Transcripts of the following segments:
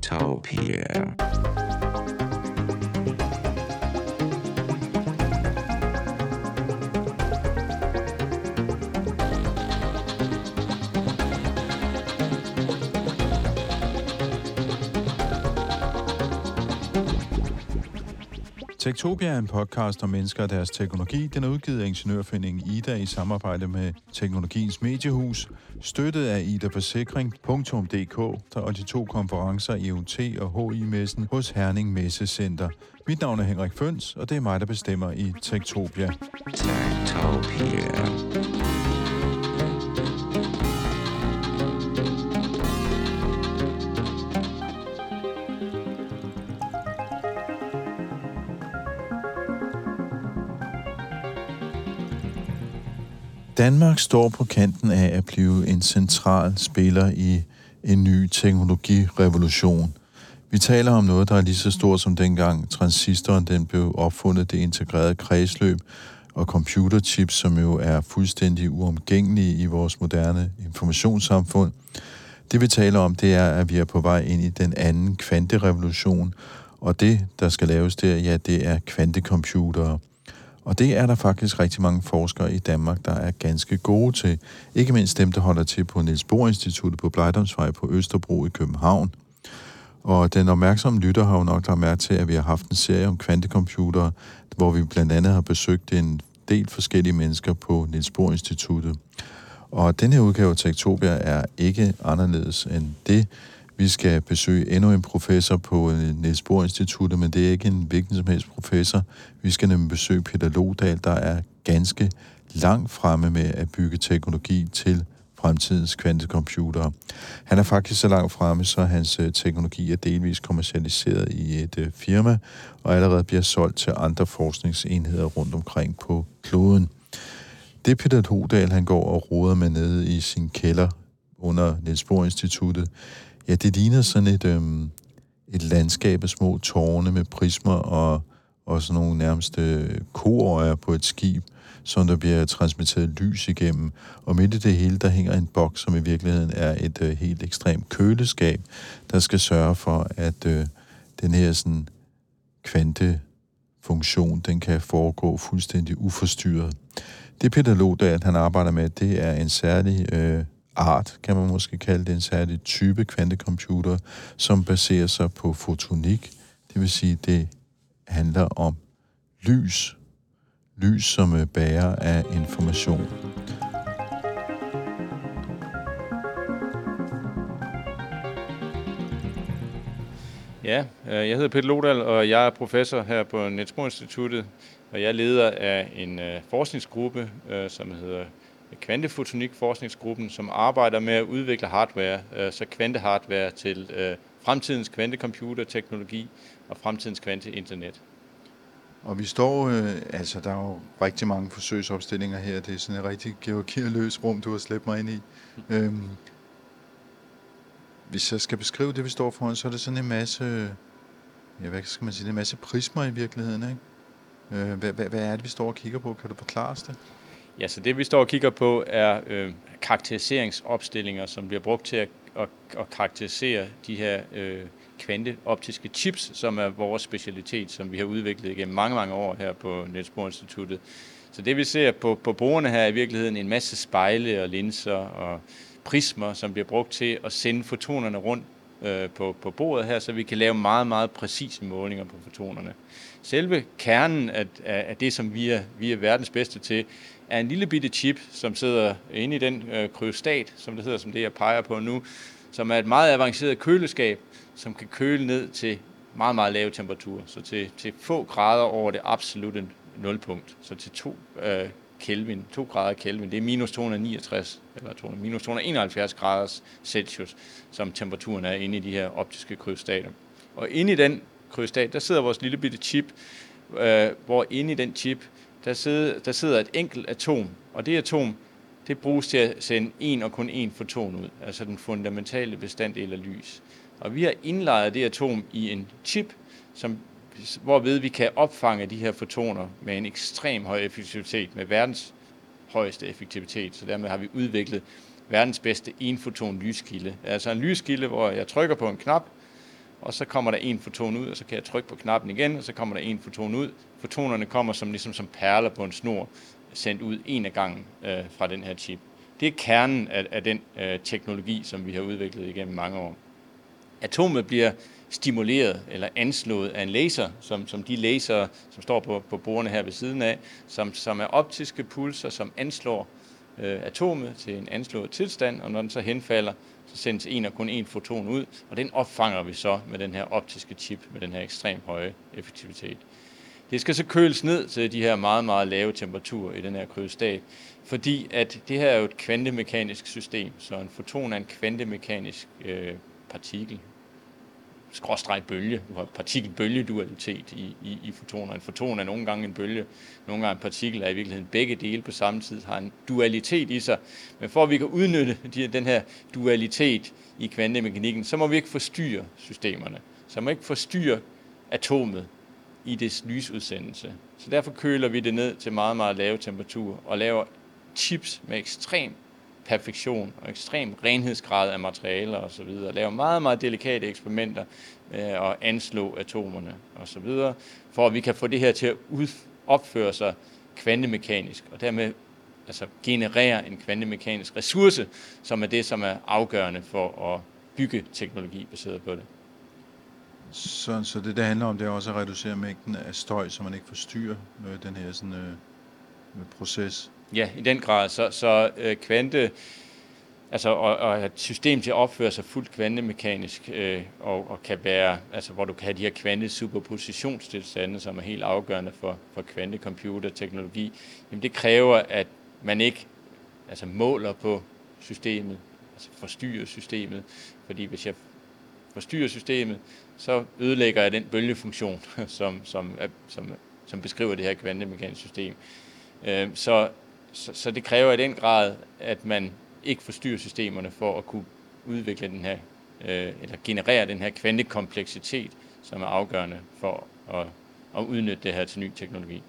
Techtopia. Tektopia er en podcast om mennesker og deres teknologi. Den er udgivet af Ingeniørforeningen Ida i samarbejde med Teknologiens Mediehus, støttet af Ida Forsikring.dk og de to konferencer IoT og HI-messen hos Herning Messecenter. Mit navn er Henrik Føns, og det er mig, der bestemmer i Tektopia. Tektopia. Danmark står på kanten af at blive en central spiller i en ny teknologirevolution. Vi taler om noget, der er lige så stort som dengang transistoren den blev opfundet, det integrerede kredsløb og computerchips, som jo er fuldstændig uomgængelige i vores moderne informationssamfund. Det vi taler om, det er, at vi er på vej ind i den anden kvanterevolution, og det, der skal laves der, ja, det er kvantecomputere. Og det er der faktisk rigtig mange forskere i Danmark, der er ganske gode til. Ikke mindst dem, der holder til på Niels Bohr Instituttet på Blejdomsvej på Østerbro i København. Og den opmærksomme lytter har jo nok lagt mærke til, at vi har haft en serie om kvantecomputere, hvor vi blandt andet har besøgt en del forskellige mennesker på Niels Bohr Instituttet. Og den her udgave af Tektopia er ikke anderledes end det. Vi skal besøge endnu en professor på øh, Niels Bohr Instituttet, men det er ikke en hvilken som helst professor. Vi skal nemlig besøge Peter Lodal, der er ganske langt fremme med at bygge teknologi til fremtidens kvantecomputere. Han er faktisk så langt fremme, så hans øh, teknologi er delvis kommercialiseret i et øh, firma, og allerede bliver solgt til andre forskningsenheder rundt omkring på kloden. Det Peter Lodal, han går og roder med nede i sin kælder under Niels Bohr Instituttet, Ja, det ligner sådan et, øhm, et landskab af små tårne med prismer og, og sådan nogle nærmest øh, koøjer på et skib, som der bliver transmitteret lys igennem. Og midt i det hele, der hænger en boks, som i virkeligheden er et øh, helt ekstremt køleskab, der skal sørge for, at øh, den her sådan kvante funktion, den kan foregå fuldstændig uforstyrret. Det Peter Lodal, han arbejder med, det er en særlig øh, art, kan man måske kalde det, en særlig type kvantecomputer, som baserer sig på fotonik. Det vil sige, det handler om lys. Lys, som øh, bærer af information. Ja, øh, jeg hedder Peter Lodal, og jeg er professor her på Niels Instituttet, og jeg er leder af en øh, forskningsgruppe, som hedder Kvantefotonik Forskningsgruppen, som arbejder med at udvikle hardware, øh, så kvantehardware til øh, fremtidens kvantecomputerteknologi og fremtidens kvanteinternet. Og vi står, øh, altså der er jo rigtig mange forsøgsopstillinger her, det er sådan et rigtig georgierløs rum, du har slæbt mig ind i. Øhm, hvis jeg skal beskrive det, vi står foran, så er det sådan en masse, ja, hvad skal man sige, det er en masse prismer i virkeligheden, ikke? Øh, hvad, hvad, hvad er det, vi står og kigger på? Kan du forklare os det? Ja, så det vi står og kigger på er øh, karakteriseringsopstillinger, som bliver brugt til at, at, at karakterisere de her øh, kvanteoptiske chips, som er vores specialitet, som vi har udviklet igennem mange, mange år her på Niels Bohr Instituttet. Så det vi ser på, på bordene her er i virkeligheden en masse spejle og linser og prismer, som bliver brugt til at sende fotonerne rundt øh, på, på bordet her, så vi kan lave meget, meget præcise målinger på fotonerne. Selve kernen af, af, af det, som vi er, vi er verdens bedste til, er en lille bitte chip, som sidder inde i den øh, kryostat, som det hedder, som det jeg peger på nu, som er et meget avanceret køleskab, som kan køle ned til meget, meget lave temperaturer, så til, til få grader over det absolute nulpunkt, så til 2 øh, Kelvin, 2 grader Kelvin, det er minus 269, eller 200, minus 271 grader Celsius, som temperaturen er inde i de her optiske kryostater. Og inde i den kryostat, der sidder vores lille bitte chip, øh, hvor inde i den chip, der sidder, der sidder et enkelt atom, og det atom, det bruges til at sende en og kun én foton ud, altså den fundamentale bestanddel af lys. Og vi har indlejret det atom i en chip, som, hvorved vi kan opfange de her fotoner med en ekstrem høj effektivitet, med verdens højeste effektivitet. Så dermed har vi udviklet verdens bedste enfoton lyskilde. Altså en lyskilde, hvor jeg trykker på en knap, og så kommer der en foton ud, og så kan jeg trykke på knappen igen, og så kommer der en foton ud. Fotonerne kommer som, ligesom som perler på en snor, sendt ud en af gangen øh, fra den her chip. Det er kernen af, af den øh, teknologi, som vi har udviklet igennem mange år. Atomet bliver stimuleret eller anslået af en laser, som, som de laser, som står på, på bordene her ved siden af, som, som er optiske pulser, som anslår øh, atomet til en anslået tilstand, og når den så henfalder, så sendes en og kun en foton ud, og den opfanger vi så med den her optiske chip, med den her ekstremt høje effektivitet. Det skal så køles ned til de her meget, meget lave temperaturer i den her kryostat, fordi at det her er jo et kvantemekanisk system, så en foton er en kvantemekanisk øh, partikel, skråstreg bølge, du partikel-bølge-dualitet i, i, i fotoner. En foton er nogle gange en bølge, nogle gange en partikel er i virkeligheden begge dele på samme tid, har en dualitet i sig. Men for at vi kan udnytte de, den her dualitet i kvantemekanikken, så må vi ikke forstyrre systemerne. Så må vi ikke forstyrre atomet i dets lysudsendelse. Så derfor køler vi det ned til meget, meget lave temperaturer og laver chips med ekstrem perfektion og ekstrem renhedsgrad af materialer osv. Laver meget, meget delikate eksperimenter med og anslå atomerne osv. for at vi kan få det her til at opføre sig kvantemekanisk og dermed altså generere en kvantemekanisk ressource, som er det, som er afgørende for at bygge teknologi baseret på det. Så, så det, det handler om, det er også at reducere mængden af støj, så man ikke forstyrrer øh, den her sådan, øh, øh proces? Ja, i den grad. Så, så øh, kvante, altså og, og et system til at opføre sig fuldt kvantemekanisk, øh, og, og kan være, altså hvor du kan have de her kvante superpositionstilstande, som er helt afgørende for, for kvantecomputerteknologi, jamen det kræver, at man ikke altså måler på systemet, altså forstyrrer systemet, fordi hvis jeg forstyrrer systemet, så ødelægger jeg den bølgefunktion, som, som, som, som beskriver det her kvantemekaniske system. Øh, så, så, så det kræver i den grad, at man ikke forstyrrer systemerne for at kunne udvikle den her, øh, eller generere den her kvantekompleksitet, som er afgørende for at, at udnytte det her til ny teknologi.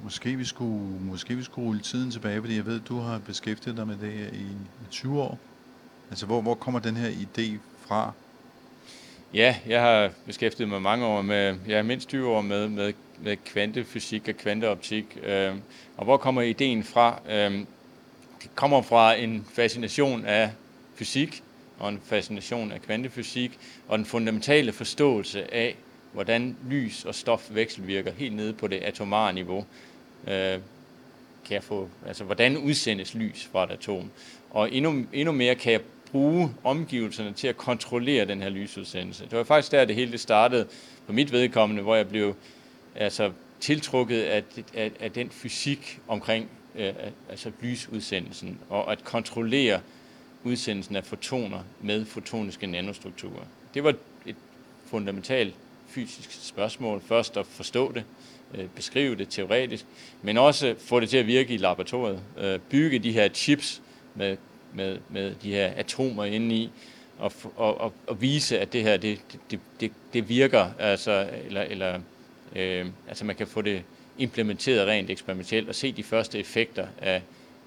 Måske vi, skulle, måske vi skulle rulle tiden tilbage, fordi jeg ved, at du har beskæftiget dig med det her i 20 år. Altså, hvor, hvor kommer den her idé fra? Ja, jeg har beskæftiget mig mange år med, ja, mindst 20 år med, med, med kvantefysik og kvanteoptik. Øh, og hvor kommer ideen fra? Øh, det kommer fra en fascination af fysik og en fascination af kvantefysik og den fundamentale forståelse af, hvordan lys og stof vekselvirker helt nede på det atomare niveau. Øh, kan jeg få, altså, hvordan udsendes lys fra et atom? Og endnu, endnu mere kan jeg bruge omgivelserne til at kontrollere den her lysudsendelse. Det var faktisk der, det hele det startede på mit vedkommende, hvor jeg blev altså, tiltrukket af, af, af den fysik omkring øh, øh, altså lysudsendelsen, og at kontrollere udsendelsen af fotoner med fotoniske nanostrukturer. Det var et fundamentalt fysisk spørgsmål. Først at forstå det, øh, beskrive det teoretisk, men også få det til at virke i laboratoriet. Øh, bygge de her chips med med, med de her atomer inde i, og, og, og, og vise, at det her, det, det, det, det virker, altså, eller, eller øh, altså man kan få det implementeret rent eksperimentelt, og se de første effekter af,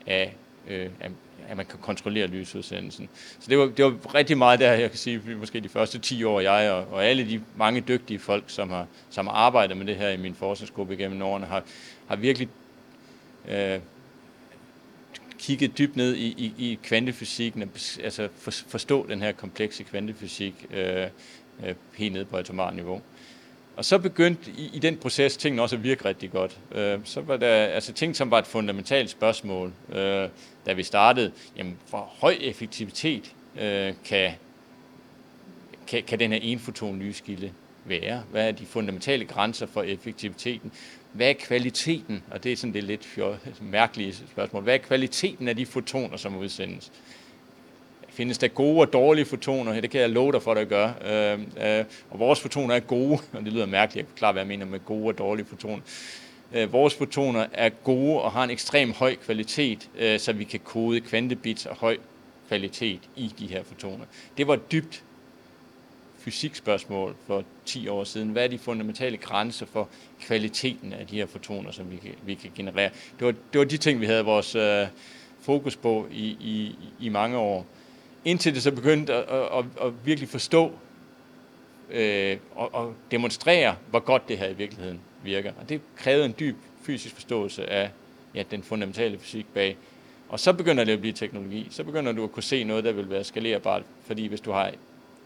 af, øh, af at man kan kontrollere lysudsendelsen. Så det var, det var rigtig meget der, jeg kan sige, måske de første 10 år, jeg og, og alle de mange dygtige folk, som har, som har arbejdet med det her i min forskningsgruppe gennem årene, har, har virkelig øh, kigge dybt ned i, i, i kvantefysikken, altså for, forstå den her komplekse kvantefysik øh, øh, helt ned på atomar niveau. Og så begyndte i, i den proces tingene også at virke rigtig godt. Øh, så var der altså ting, som var et fundamentalt spørgsmål, øh, da vi startede. Jamen, hvor høj effektivitet øh, kan, kan, kan den her enfoton lyskilde være? Hvad er de fundamentale grænser for effektiviteten? Hvad er kvaliteten, og det er sådan det lidt fjol, mærkelige spørgsmål, hvad er kvaliteten af de fotoner, som udsendes? Findes der gode og dårlige fotoner? Ja, det kan jeg love dig for, at det gør. Øh, øh, og vores fotoner er gode, og det lyder mærkeligt, jeg kan hvad jeg mener med gode og dårlige fotoner. Øh, vores fotoner er gode og har en ekstrem høj kvalitet, øh, så vi kan kode kvantebits og høj kvalitet i de her fotoner. Det var dybt fysikspørgsmål for 10 år siden. Hvad er de fundamentale grænser for kvaliteten af de her fotoner, som vi kan, vi kan generere? Det var, det var de ting, vi havde vores øh, fokus på i, i, i mange år. indtil det så begyndte at, at, at, at virkelig forstå øh, og, og demonstrere, hvor godt det her i virkeligheden virker. Og det krævede en dyb fysisk forståelse af ja, den fundamentale fysik bag. Og så begynder det at blive teknologi. Så begynder du at kunne se noget, der vil være skalerbart. Fordi hvis du har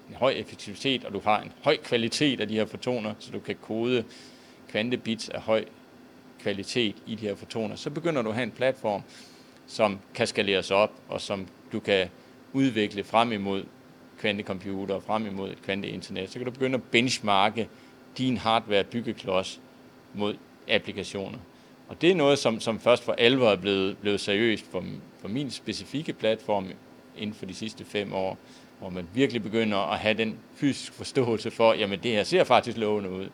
en høj effektivitet, og du har en høj kvalitet af de her fotoner, så du kan kode kvantebits af høj kvalitet i de her fotoner, så begynder du at have en platform, som kan skaleres op, og som du kan udvikle frem imod kvantecomputer, frem imod kvanteinternet. Så kan du begynde at benchmarke din hardware byggeklods mod applikationer. Og det er noget, som, som først for alvor er blevet, blevet seriøst for, for min specifikke platform inden for de sidste fem år, hvor man virkelig begynder at have den fysiske forståelse for, jamen det her ser faktisk lovende ud.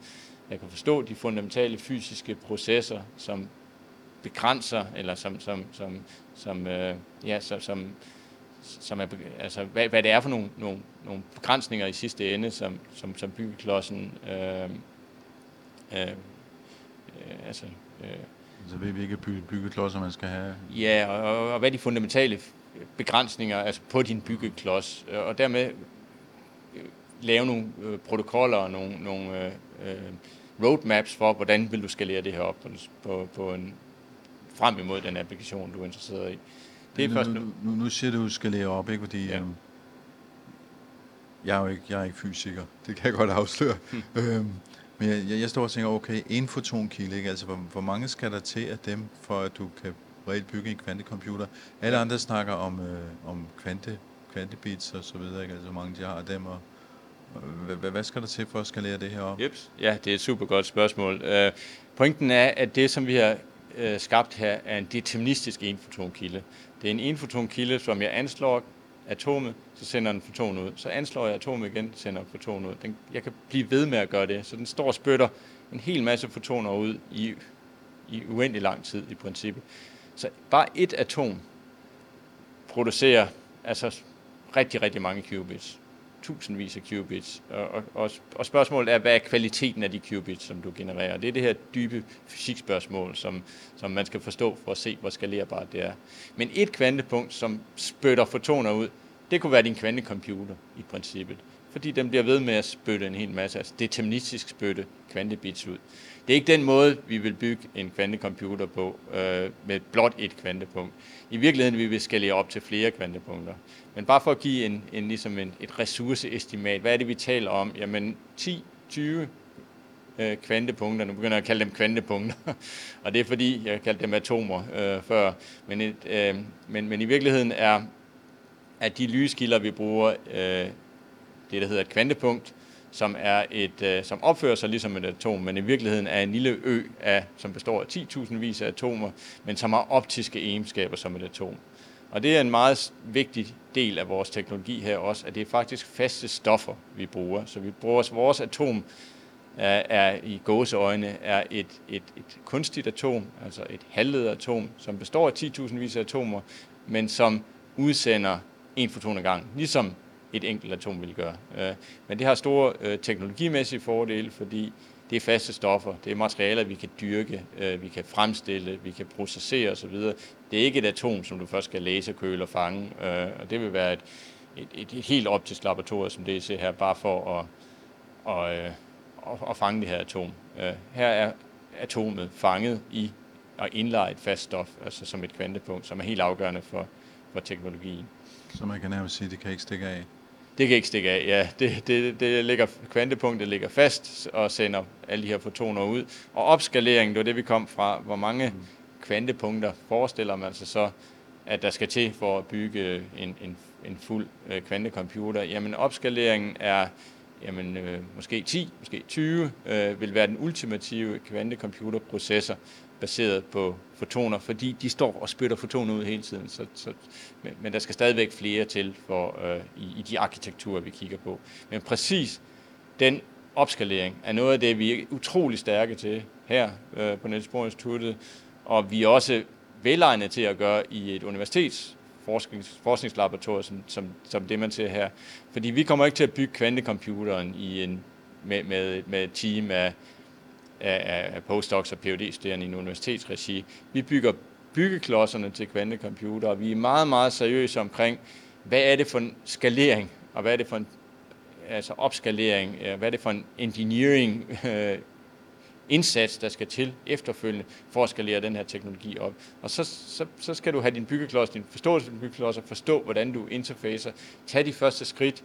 Jeg kan forstå de fundamentale fysiske processer, som begrænser, eller som, som, som, som, øh, ja, som, som, som er, altså, hvad, hvad det er for nogle, nogle, nogle begrænsninger i sidste ende, som, som, som byggeklodsen øh, øh, øh, altså, øh, så ved vi ikke bygge, byggeklodser, man skal have? Ja, og, og hvad er de fundamentale begrænsninger altså på din byggeklods, og dermed øh, lave nogle øh, protokoller og nogle, nogle øh, øh, roadmaps for, hvordan vil du skalere det her op på, på, på en, frem imod den applikation, du er interesseret i. Det er nu, først nu. Nu, nu siger du, skalere op, ikke? Fordi ja. øhm, jeg, er jo ikke, jeg er ikke fysiker. Det kan jeg godt afsløre. Hmm. Øhm, men jeg, jeg står og tænker, okay, en fotonkilde, ikke? Altså, hvor, hvor mange skal der til af dem, for at du kan reelt bygge en kvantecomputer? Alle andre snakker om, øh, om kvante, kvantebits og så videre, ikke? Altså, hvor mange de har af dem, og hvad, hvad skal der til for at skalere det her op? Jeps. Ja, det er et super godt spørgsmål. Øh, pointen er, at det, som vi har øh, skabt her, er en deterministisk enfotonkilde. Det er en enfotonkilde, som jeg anslår atomet, så sender den foton ud. Så anslår jeg atomet igen, sender foton ud. Den, jeg kan blive ved med at gøre det. Så den står og spytter en hel masse fotoner ud i, i uendelig lang tid i princippet. Så bare et atom producerer altså rigtig, rigtig mange qubits tusindvis af qubits. Og, og, og spørgsmålet er, hvad er kvaliteten af de qubits, som du genererer? Det er det her dybe fysikspørgsmål, som, som man skal forstå for at se, hvor skalerbart det er. Men et kvantepunkt, som spytter fotoner ud, det kunne være din kvantecomputer i princippet. Fordi den bliver ved med at spytte en hel masse, altså deterministisk spytte kvantebits ud. Det er ikke den måde, vi vil bygge en kvantecomputer på, øh, med blot et kvantepunkt. I virkeligheden vil vi skalere op til flere kvantepunkter. Men bare for at give en, en, ligesom en, et ressourceestimat, hvad er det, vi taler om? Jamen 10, 20 øh, kvantepunkter. Nu begynder jeg at kalde dem kvantepunkter, og det er fordi, jeg kaldte dem atomer øh, før. Men, et, øh, men, men i virkeligheden er, at de lyskilder, vi bruger, øh, det der hedder et kvantepunkt, som, er et, øh, som opfører sig ligesom et atom, men i virkeligheden er en lille ø, af, som består af 10.000 vis af atomer, men som har optiske egenskaber som et atom. Og det er en meget vigtig del af vores teknologi her også, at det er faktisk faste stoffer, vi bruger. Så vi bruger vores atom er, er i gåseøjne er et, et, et kunstigt atom, altså et halvledet atom, som består af 10.000 vis af atomer, men som udsender en foton ad gang, ligesom et enkelt atom vil gøre. Øh, men det har store øh, teknologimæssige fordele, fordi det er faste stoffer, det er materialer, vi kan dyrke, øh, vi kan fremstille, vi kan processere osv. Det er ikke et atom, som du først skal læse, køle og fange, og det vil være et, et, et, et helt optisk laboratorium, som det ser her, bare for at, at, at, at fange det her atom. Her er atomet fanget i og indlejet fast stof, altså som et kvantepunkt, som er helt afgørende for, for teknologien. Så man kan nærmest sige, at det kan ikke stikke af? Det kan ikke stikke af, ja. Det, det, det ligger, kvantepunktet ligger fast og sender alle de her fotoner ud. Og opskaleringen, det var det, vi kom fra. Hvor mange mm. kvantepunkter forestiller man sig så, at der skal til for at bygge en, en, en fuld øh, kvantecomputer? Jamen opskaleringen er jamen, øh, måske 10, måske 20, øh, vil være den ultimative kvantecomputerprocessor, baseret på fotoner, fordi de står og spytter fotoner ud hele tiden. Så, så, men, men der skal stadigvæk flere til for, øh, i, i de arkitekturer, vi kigger på. Men præcis den opskalering er noget af det, vi er utrolig stærke til her øh, på Niels Bohr Instituttet, og vi er også velegnet til at gøre i et universitets forsknings, forskningslaboratorium, som, som, som det man ser her. Fordi vi kommer ikke til at bygge kvantecomputeren i en, med, med, med et team af af, af postdocs og Ph.D.-studerende i en universitetsregi. Vi bygger byggeklodserne til kvantecomputer, og vi er meget, meget seriøse omkring hvad er det for en skalering, og hvad er det for en altså opskalering, øh, hvad er det for en engineering øh, indsats, der skal til efterfølgende for at skalere den her teknologi op. Og så, så, så skal du have din byggeklods, din forståelse af din byggeklods, og forstå, hvordan du interfacer, tage de første skridt,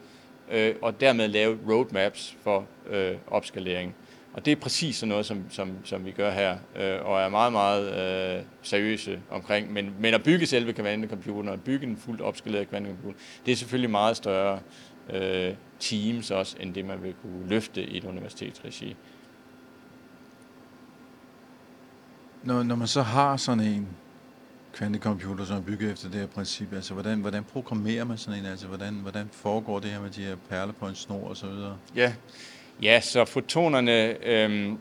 øh, og dermed lave roadmaps for øh, opskalering. Og det er præcis sådan noget, som, som, som vi gør her, øh, og er meget, meget øh, seriøse omkring. Men, men at bygge selve kvantecomputeren, og at bygge en fuldt opskaleret kvantecomputer, det er selvfølgelig meget større øh, teams også, end det man vil kunne løfte i et universitetsregi. Når, når man så har sådan en kvantecomputer, som er bygget efter det her princip, altså hvordan, hvordan programmerer man sådan en? Altså hvordan, hvordan foregår det her med de her perler på en snor og så videre? Ja, ja så fotonerne øhm,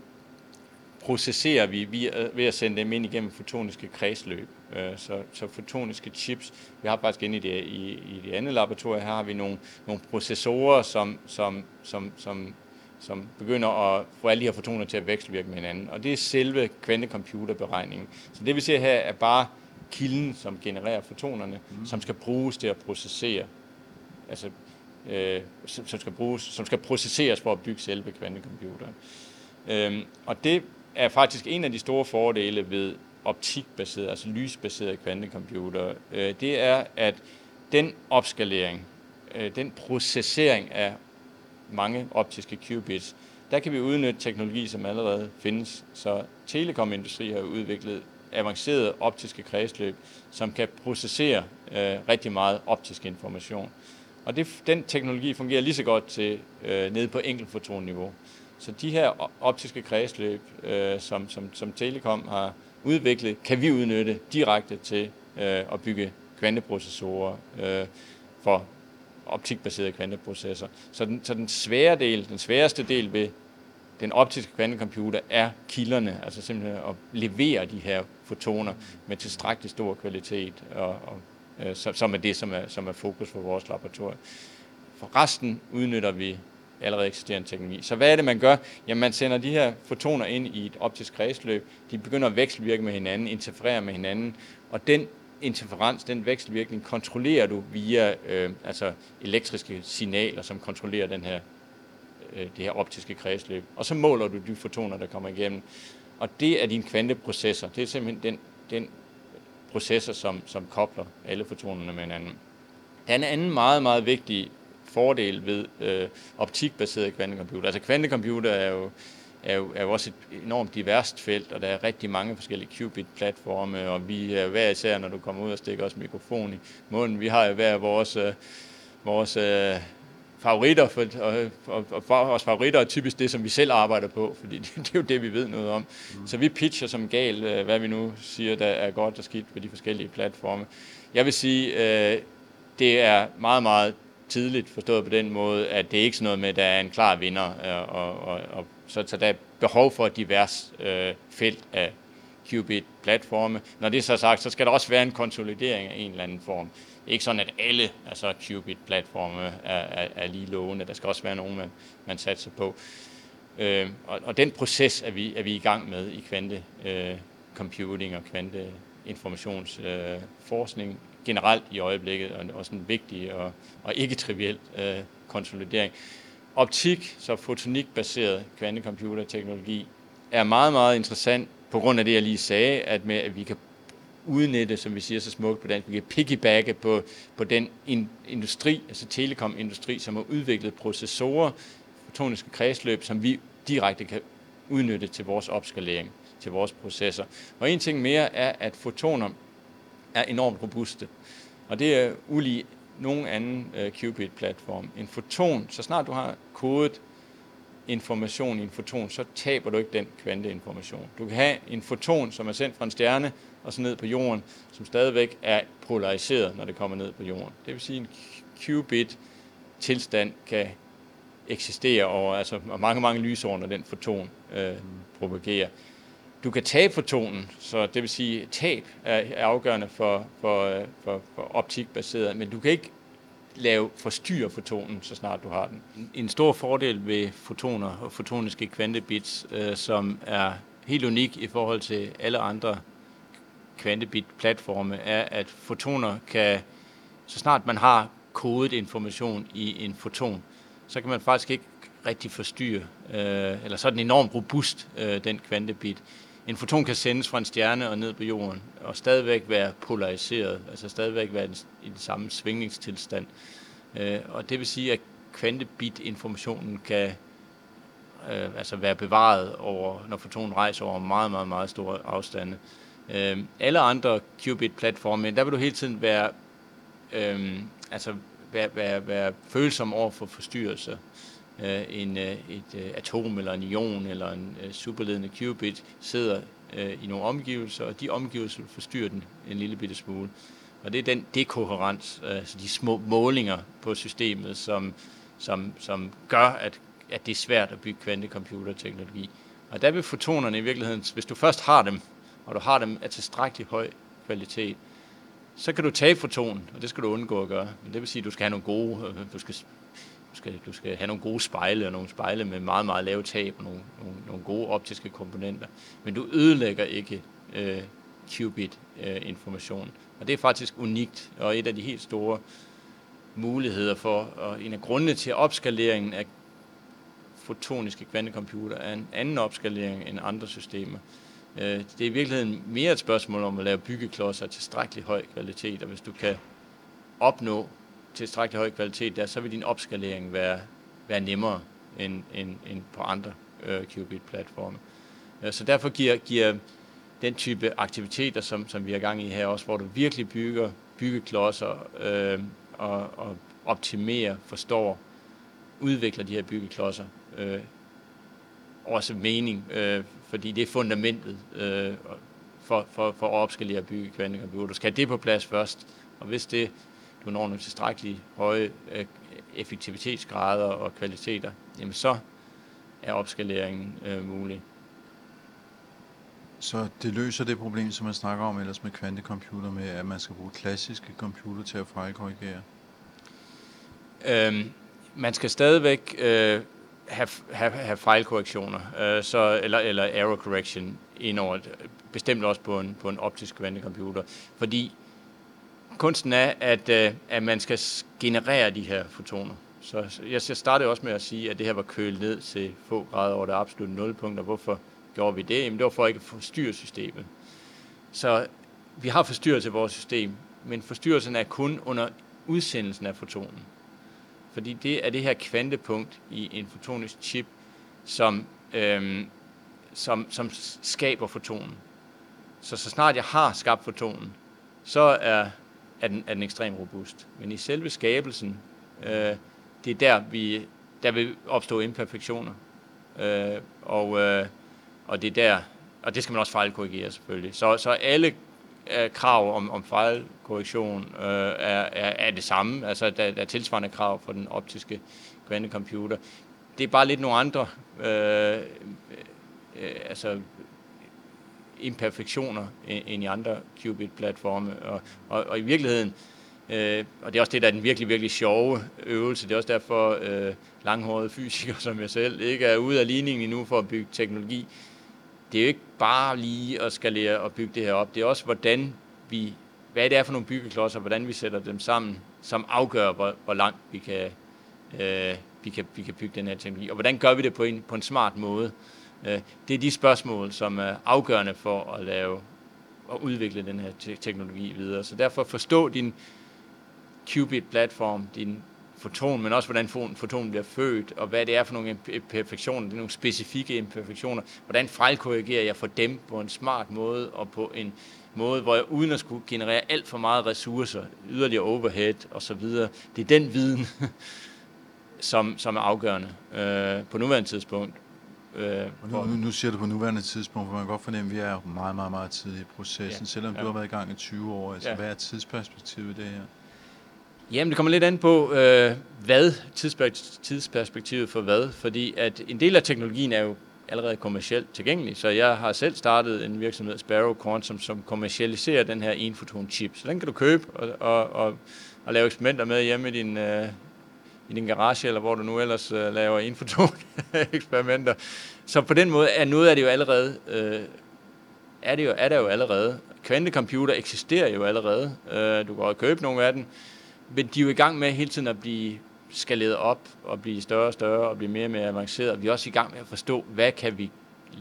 processerer vi ved at sende dem ind igennem fotoniske kredsløb. Øh, så, så fotoniske chips, vi har faktisk inde i det, i, i det andet laboratorium, her har vi nogle, nogle processorer, som, som, som, som som begynder at få alle de her fotoner til at vekselvirke med hinanden. Og det er selve kvantecomputerberegningen. Så det vi ser her er bare kilden, som genererer fotonerne, mm. som skal bruges til at processere, altså øh, som, skal bruges, som skal processeres for at bygge selve kvantecomputeren. Øhm, og det er faktisk en af de store fordele ved optikbaseret, altså lysbaseret kvantecomputer. Øh, det er, at den opskalering, øh, den processering af mange optiske qubits, der kan vi udnytte teknologi, som allerede findes. Så telekomindustrien har udviklet avancerede optiske kredsløb, som kan processere øh, rigtig meget optisk information. Og det, den teknologi fungerer lige så godt til øh, nede på enkeltfotonniveau. Så de her optiske kredsløb, øh, som, som, som Telekom har udviklet, kan vi udnytte direkte til øh, at bygge kvanteprocessorer øh, for optikbaserede kvanteprocesser. Så den, så den svære del, den sværeste del ved den optiske kvantecomputer er kilderne, altså simpelthen at levere de her fotoner med tilstrækkelig stor kvalitet, og, og, øh, som er det, som er, som er fokus for vores laboratorium. For resten udnytter vi allerede eksisterende teknologi. Så hvad er det, man gør? Jamen, man sender de her fotoner ind i et optisk kredsløb. De begynder at vekselvirke med hinanden, interferere med hinanden, og den interferens, den vekselvirkning, kontrollerer du via øh, altså elektriske signaler, som kontrollerer den her, øh, det her optiske kredsløb. Og så måler du de fotoner, der kommer igennem. Og det er din kvanteprocessor. Det er simpelthen den, den processer, som, som kobler alle fotonerne med hinanden. Der er en anden meget, meget vigtig fordel ved øh, optikbaseret kvantecomputer. Altså kvantecomputer er jo er jo, er jo også et enormt diverst felt, og der er rigtig mange forskellige qubit-platforme, og vi er hver især, når du kommer ud og stikker os mikrofon i munden, vi har jo hver vores, øh, vores øh, favoritter, for, og, og, og vores favoritter er typisk det, som vi selv arbejder på, fordi det, det er jo det, vi ved noget om. Mm. Så vi pitcher som gal, øh, hvad vi nu siger, der er godt og skidt ved de forskellige platforme. Jeg vil sige, øh, det er meget, meget tidligt forstået på den måde, at det er ikke sådan noget med, at der er en klar vinder, øh, og, og, og så, så der er behov for et divers øh, felt af qubit-platforme. Når det er så sagt, så skal der også være en konsolidering af en eller anden form. Det er ikke sådan, at alle altså qubit-platforme er, er, er lige lovende. Der skal også være nogen, man, man satser på. Øh, og, og den proces er vi, er vi i gang med i kvante øh, computing og kvante informationsforskning øh, generelt i øjeblikket, og også en vigtig og, og ikke triviel øh, konsolidering optik, så fotonikbaseret kvantecomputerteknologi, er meget, meget interessant på grund af det, jeg lige sagde, at, med, at vi kan udnytte, som vi siger så smukt på dansk, vi kan piggybacke på, på den in, industri, altså telekom-industri, som har udviklet processorer, fotoniske kredsløb, som vi direkte kan udnytte til vores opskalering, til vores processer. Og en ting mere er, at fotoner er enormt robuste. Og det er ulige nogen anden uh, qubit-platform. En foton, så snart du har kodet information i en foton, så taber du ikke den kvanteinformation. Du kan have en foton, som er sendt fra en stjerne og så ned på jorden, som stadigvæk er polariseret, når det kommer ned på jorden. Det vil sige, at en qubit tilstand kan eksistere over altså mange, mange lysår, når den foton øh, propagerer. Du kan tabe fotonen, så det vil sige, at tab er, afgørende for, for, øh, for, for optikbaseret, men du kan ikke lave forstyrre fotonen, så snart du har den. En stor fordel ved fotoner og fotoniske kvantebits, øh, som er helt unik i forhold til alle andre kvantebit-platforme, er, at fotoner kan, så snart man har kodet information i en foton, så kan man faktisk ikke rigtig forstyrre, øh, eller så er den enormt robust, øh, den kvantebit. En foton kan sendes fra en stjerne og ned på jorden, og stadigvæk være polariseret, altså stadigvæk være i den samme svingningstilstand. Øh, og det vil sige, at kvantebit-informationen kan øh, altså være bevaret over, når fotonen rejser over meget, meget, meget store afstande. Øh, alle andre qubit-platforme, der vil du hele tiden være, øh, altså være, være, være følsom over for forstyrrelser. Øh, en, øh, et øh, atom eller en ion eller en øh, superledende qubit sidder øh, i nogle omgivelser, og de omgivelser forstyrrer den en lille bitte smule. Og det er den dekoherens, øh, altså de små målinger på systemet, som, som, som gør, at, at det er svært at bygge kvantecomputerteknologi. Og der vil fotonerne i virkeligheden, hvis du først har dem, og du har dem af tilstrækkelig høj kvalitet, så kan du tage fotonen, og det skal du undgå at gøre. Men det vil sige, at du skal have nogle gode, øh, du skal, skal, du skal have nogle gode spejle, og nogle spejle med meget, meget lave tab, og nogle, nogle, nogle gode optiske komponenter. Men du ødelægger ikke øh, qubit-information. Øh, og det er faktisk unikt, og et af de helt store muligheder for, og en af grundene til opskaleringen af fotoniske kvantecomputer er en anden opskalering end andre systemer. Øh, det er i virkeligheden mere et spørgsmål om at lave byggeklodser af tilstrækkelig høj kvalitet, og hvis du kan opnå tilstrækkelig høj kvalitet der, så vil din opskalering være, være nemmere end, end, end på andre øh, qubit-platforme. Øh, så derfor giver, giver den type aktiviteter, som, som vi har gang i her også, hvor du virkelig bygger byggeklodser øh, og, og optimerer, forstår, udvikler de her byggeklodser, øh, også mening, øh, fordi det er fundamentet øh, for, for, for at opskalere og bygge kvantecomputer. Du skal have det på plads først, og hvis det, du når nogle tilstrækkeligt høje øh, effektivitetsgrader og kvaliteter, jamen så er opskaleringen øh, mulig. Så det løser det problem, som man snakker om ellers med kvantecomputer, med at man skal bruge klassiske computer til at fejlkorrigere? Øhm, man skal stadigvæk øh, have, have, have fejlkorrektioner, øh, så, eller, eller error correction indover, bestemt også på en, på en optisk kvantecomputer. Fordi kunsten er, at, øh, at man skal generere de her fotoner. Så jeg startede også med at sige, at det her var kølet ned til få grader over det absolutte nulpunkt, og hvorfor gjorde vi det? Jamen, det var for ikke at forstyrre systemet. Så vi har forstyrrelse i vores system, men forstyrrelsen er kun under udsendelsen af fotonen. Fordi det er det her kvantepunkt i en fotonisk chip, som, øhm, som, som skaber fotonen. Så så snart jeg har skabt fotonen, så er, er, den, er den ekstremt robust. Men i selve skabelsen, øh, det er der, vi, der vil opstå imperfektioner. Øh, og, øh, og det er der, og det skal man også fejlkorrigere selvfølgelig. Så, så alle øh, krav om, om fejlkorrektion øh, er, er, er det samme. Altså, der, der er tilsvarende krav for den optiske kvantecomputer. Det er bare lidt nogle andre øh, øh, altså, imperfektioner end i andre qubit-platforme. Og, og, og i virkeligheden, øh, og det er også det, der er den virkelig, virkelig sjove øvelse. Det er også derfor, øh, langhårede fysikere som jeg selv ikke er ude af ligningen endnu for at bygge teknologi det er jo ikke bare lige at skalere og bygge det her op. Det er også, hvordan vi, hvad det er for nogle byggeklodser, hvordan vi sætter dem sammen, som afgør, hvor, hvor langt vi kan, øh, vi, kan, vi kan bygge den her teknologi. Og hvordan gør vi det på en, på en smart måde? Øh, det er de spørgsmål, som er afgørende for at lave og udvikle den her te- teknologi videre. Så derfor forstå din qubit-platform, din foton, men også hvordan fotonen bliver født, og hvad det er for nogle imperfektioner, det er nogle specifikke imperfektioner, hvordan fejlkorrigerer jeg for dem på en smart måde, og på en måde, hvor jeg uden at skulle generere alt for meget ressourcer, yderligere overhead og så videre. Det er den viden, som, som er afgørende øh, på nuværende tidspunkt. Øh, nu, nu, nu siger du på nuværende tidspunkt, for man kan godt fornemme, at vi er meget, meget, meget tidligt i processen, ja, selvom ja. du har været i gang i 20 år. Altså, ja. Hvad er tidsperspektivet i det her? Jamen, det kommer lidt an på, øh, hvad tidsperspektivet for hvad, fordi at en del af teknologien er jo allerede kommercielt tilgængelig, så jeg har selv startet en virksomhed, Sparrow Quantum, som kommercialiserer den her enfoton chip. Så den kan du købe og, og, og, og lave eksperimenter med hjemme i din, øh, i din garage, eller hvor du nu ellers øh, laver enfoton eksperimenter. Så på den måde er noget af det jo allerede, øh, er, det jo, er der jo allerede. Kvantecomputer eksisterer jo allerede. Øh, du kan godt købe nogle af dem, men de er jo i gang med hele tiden at blive skaleret op og blive større og større og blive mere og mere avanceret. Vi er også i gang med at forstå, hvad kan vi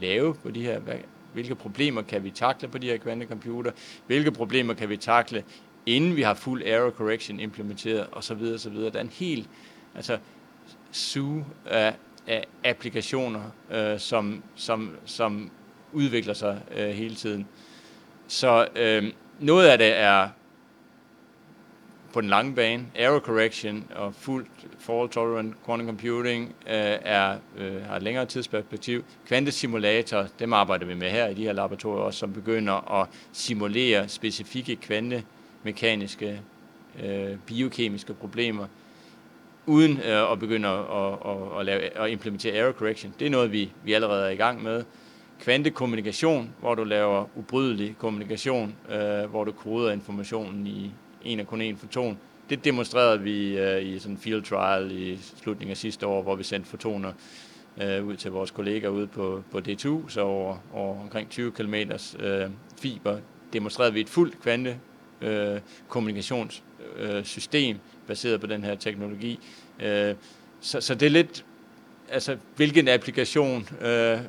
lave på de her, hvad, hvilke problemer kan vi takle på de her kvantecomputer, hvilke problemer kan vi takle, inden vi har fuld error correction implementeret osv. osv. Der er en helt altså, suge af, af applikationer, øh, som, som, som udvikler sig øh, hele tiden. Så øh, noget af det er på den lange bane. Error correction og fuldt fault tolerant quantum computing øh, er, øh, har et længere tidsperspektiv. Kvantesimulator, dem arbejder vi med her i de her laboratorier også, som begynder at simulere specifikke kvantemekaniske, øh, biokemiske problemer, uden øh, at begynde at, at, at, at, lave, at implementere error correction. Det er noget, vi, vi allerede er i gang med. Kvantekommunikation, hvor du laver ubrydelig kommunikation, øh, hvor du koder informationen i en og kun en foton. Det demonstrerede vi øh, i sådan en field trial i slutningen af sidste år, hvor vi sendte fotoner øh, ud til vores kolleger ude på, på D2, så over, over omkring 20 km øh, fiber, demonstrerede vi et fuldt kvante øh, kommunikationssystem øh, baseret på den her teknologi. Øh, så, så det er lidt, altså hvilken applikation øh,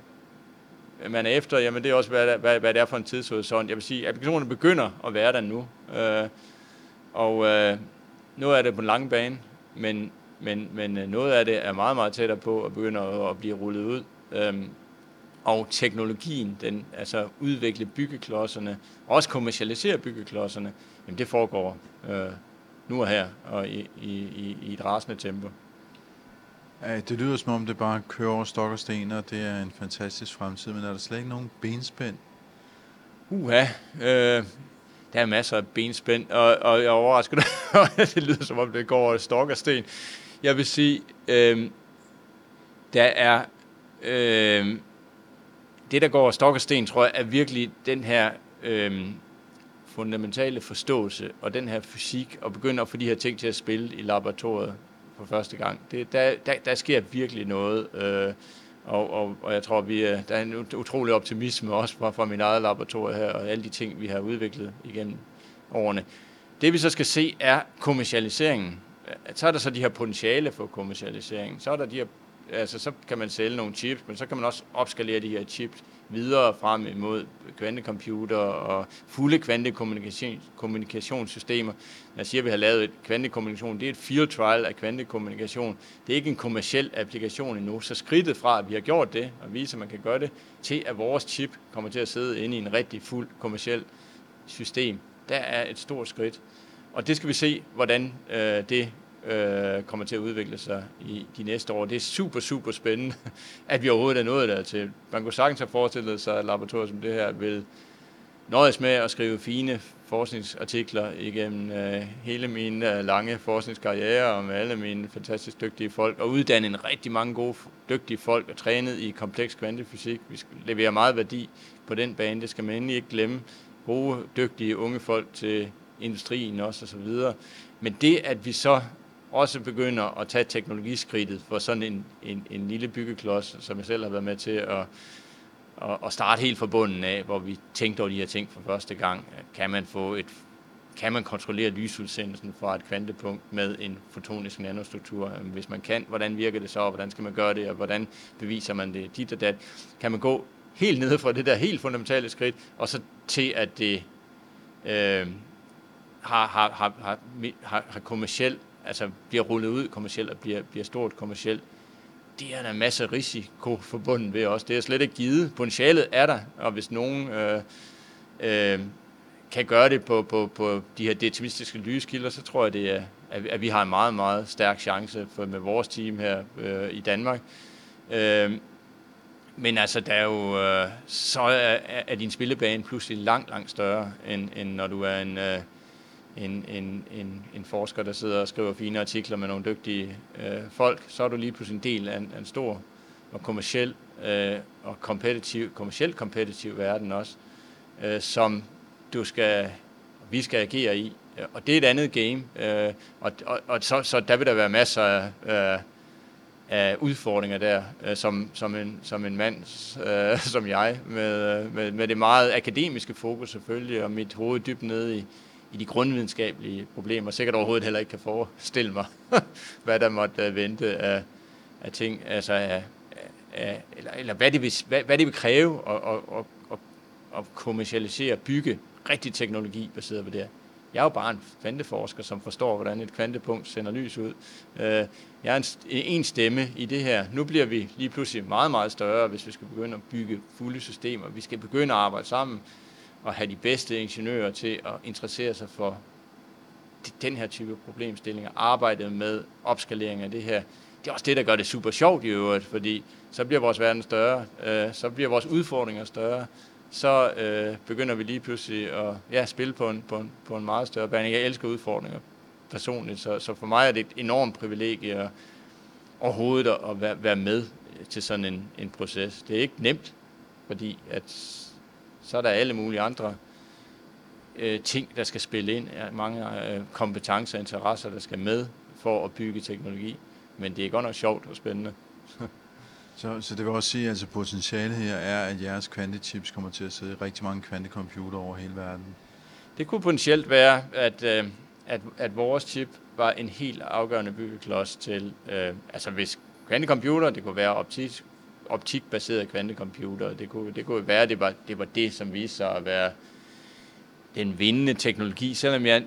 man er efter, jamen det er også, hvad, hvad, hvad det er for en tidshorisont. Jeg vil sige, applikationerne begynder at være der nu. Øh, og øh, noget af det på en lang bane, men, men, men øh, noget af det er meget, meget tættere på at begynde at, at blive rullet ud. Øhm, og teknologien, den, altså udvikle byggeklodserne, også kommercialisere byggeklodserne, jamen det foregår øh, nu og her, og i, i, i et rasende tempo. Ja, det lyder som om det bare kører over stok og sten, og det er en fantastisk fremtid, men er der slet ikke nogen benspænd? Uha, øh, der er masser af benspænd, og, og jeg er overrasket, det lyder som om det går over stok og sten. Jeg vil sige, øh, der er, øh, det der går over stok og sten, tror jeg, er virkelig den her øh, fundamentale forståelse, og den her fysik, og begynde at få de her ting til at spille i laboratoriet for første gang. Det, der, der, der sker virkelig noget, øh, og, og, og jeg tror, vi er, der er en utrolig optimisme også fra, fra min eget laboratorium her, og alle de ting, vi har udviklet igennem årene. Det vi så skal se er kommercialiseringen. Så er der så de her potentiale for kommercialisering. Så er der de her, altså så kan man sælge nogle chips, men så kan man også opskalere de her chips videre frem imod kvantecomputer og fulde kvantekommunikationssystemer. Når jeg siger, at vi har lavet et kvantekommunikation, det er et field trial af kvantekommunikation. Det er ikke en kommersiel applikation endnu. Så skridtet fra, at vi har gjort det, og viser, at man kan gøre det, til at vores chip kommer til at sidde inde i en rigtig fuld kommersiel system, der er et stort skridt. Og det skal vi se, hvordan øh, det øh, kommer til at udvikle sig i de næste år. Det er super, super spændende, at vi overhovedet er nået dertil. Man kunne sagtens have forestillet sig, at laboratorier som det her vil nøjes med at skrive fine forskningsartikler igennem øh, hele min øh, lange forskningskarriere og med alle mine fantastisk dygtige folk, og uddanne en rigtig mange gode, dygtige folk og trænet i kompleks kvantefysik. Vi leverer meget værdi på den bane, det skal man endelig ikke glemme. Gode, dygtige unge folk til industrien også og så videre. Men det, at vi så også begynder at tage teknologiskridtet for sådan en, en, en lille byggeklods, som jeg selv har været med til at, at, at starte helt fra bunden af, hvor vi tænkte over de her ting for første gang. Kan man få et kan man kontrollere lysudsendelsen fra et kvantepunkt med en fotonisk nanostruktur? Hvis man kan, hvordan virker det så, og hvordan skal man gøre det, og hvordan beviser man det? Dit og dat. Kan man gå helt ned fra det der helt fundamentale skridt, og så til, at det øh, har, har, har, har, har kommersielt altså bliver rullet ud kommercielt og bliver, bliver stort kommercielt, det er der en masse risiko forbundet ved også. Det er slet ikke givet. Potentialet er der, og hvis nogen øh, øh, kan gøre det på, på, på de her deterministiske lyskilder, så tror jeg, det er, at vi har en meget, meget stærk chance for, med vores team her øh, i Danmark. Øh, men altså, der er jo, øh, så er, er din spillebane pludselig langt, langt større, end, end når du er en, øh, en, en, en, en forsker, der sidder og skriver fine artikler med nogle dygtige øh, folk, så er du lige pludselig en del af en, af en stor og kommersiel øh, og kompetitiv, kommersielt kompetitiv verden også, øh, som du skal, vi skal agere i. Og det er et andet game, øh, og, og, og så, så der vil der være masser af, øh, af udfordringer der, øh, som, som, en, som en mand øh, som jeg, med, øh, med, med det meget akademiske fokus selvfølgelig, og mit hoved dybt nede i, i de grundvidenskabelige problemer, sikkert overhovedet heller ikke kan forestille mig, hvad der måtte øh, vente af, af ting, altså af, af, eller, eller hvad, det vil, hvad, hvad det vil kræve at, at, at, at kommercialisere, bygge rigtig teknologi baseret på det her. Jeg er jo bare en kvanteforsker, som forstår, hvordan et kvantepunkt sender lys ud. Øh, jeg er en, en stemme i det her. Nu bliver vi lige pludselig meget, meget større, hvis vi skal begynde at bygge fulde systemer. Vi skal begynde at arbejde sammen at have de bedste ingeniører til at interessere sig for den her type problemstillinger. Arbejde med opskalering af det her. Det er også det, der gør det super sjovt i øvrigt, fordi så bliver vores verden større, øh, så bliver vores udfordringer større, så øh, begynder vi lige pludselig at ja, spille på en, på, en, på en meget større bane. Jeg elsker udfordringer personligt, så, så for mig er det et enormt privilegie at, overhovedet at være, være med til sådan en, en proces. Det er ikke nemt, fordi at, så er der alle mulige andre øh, ting, der skal spille ind, mange øh, kompetencer og interesser, der skal med for at bygge teknologi. Men det er godt nok sjovt og spændende. Så, så det vil også sige, at altså potentialet her er, at jeres kvantechips kommer til at sidde i rigtig mange kvantecomputer over hele verden? Det kunne potentielt være, at, øh, at, at vores chip var en helt afgørende byggeklods til, øh, altså hvis kvantecomputer, det kunne være optik, optikbaserede kvantecomputere. det kunne, det kunne være, at det var, det var det, som viste sig at være den vindende teknologi, selvom jeg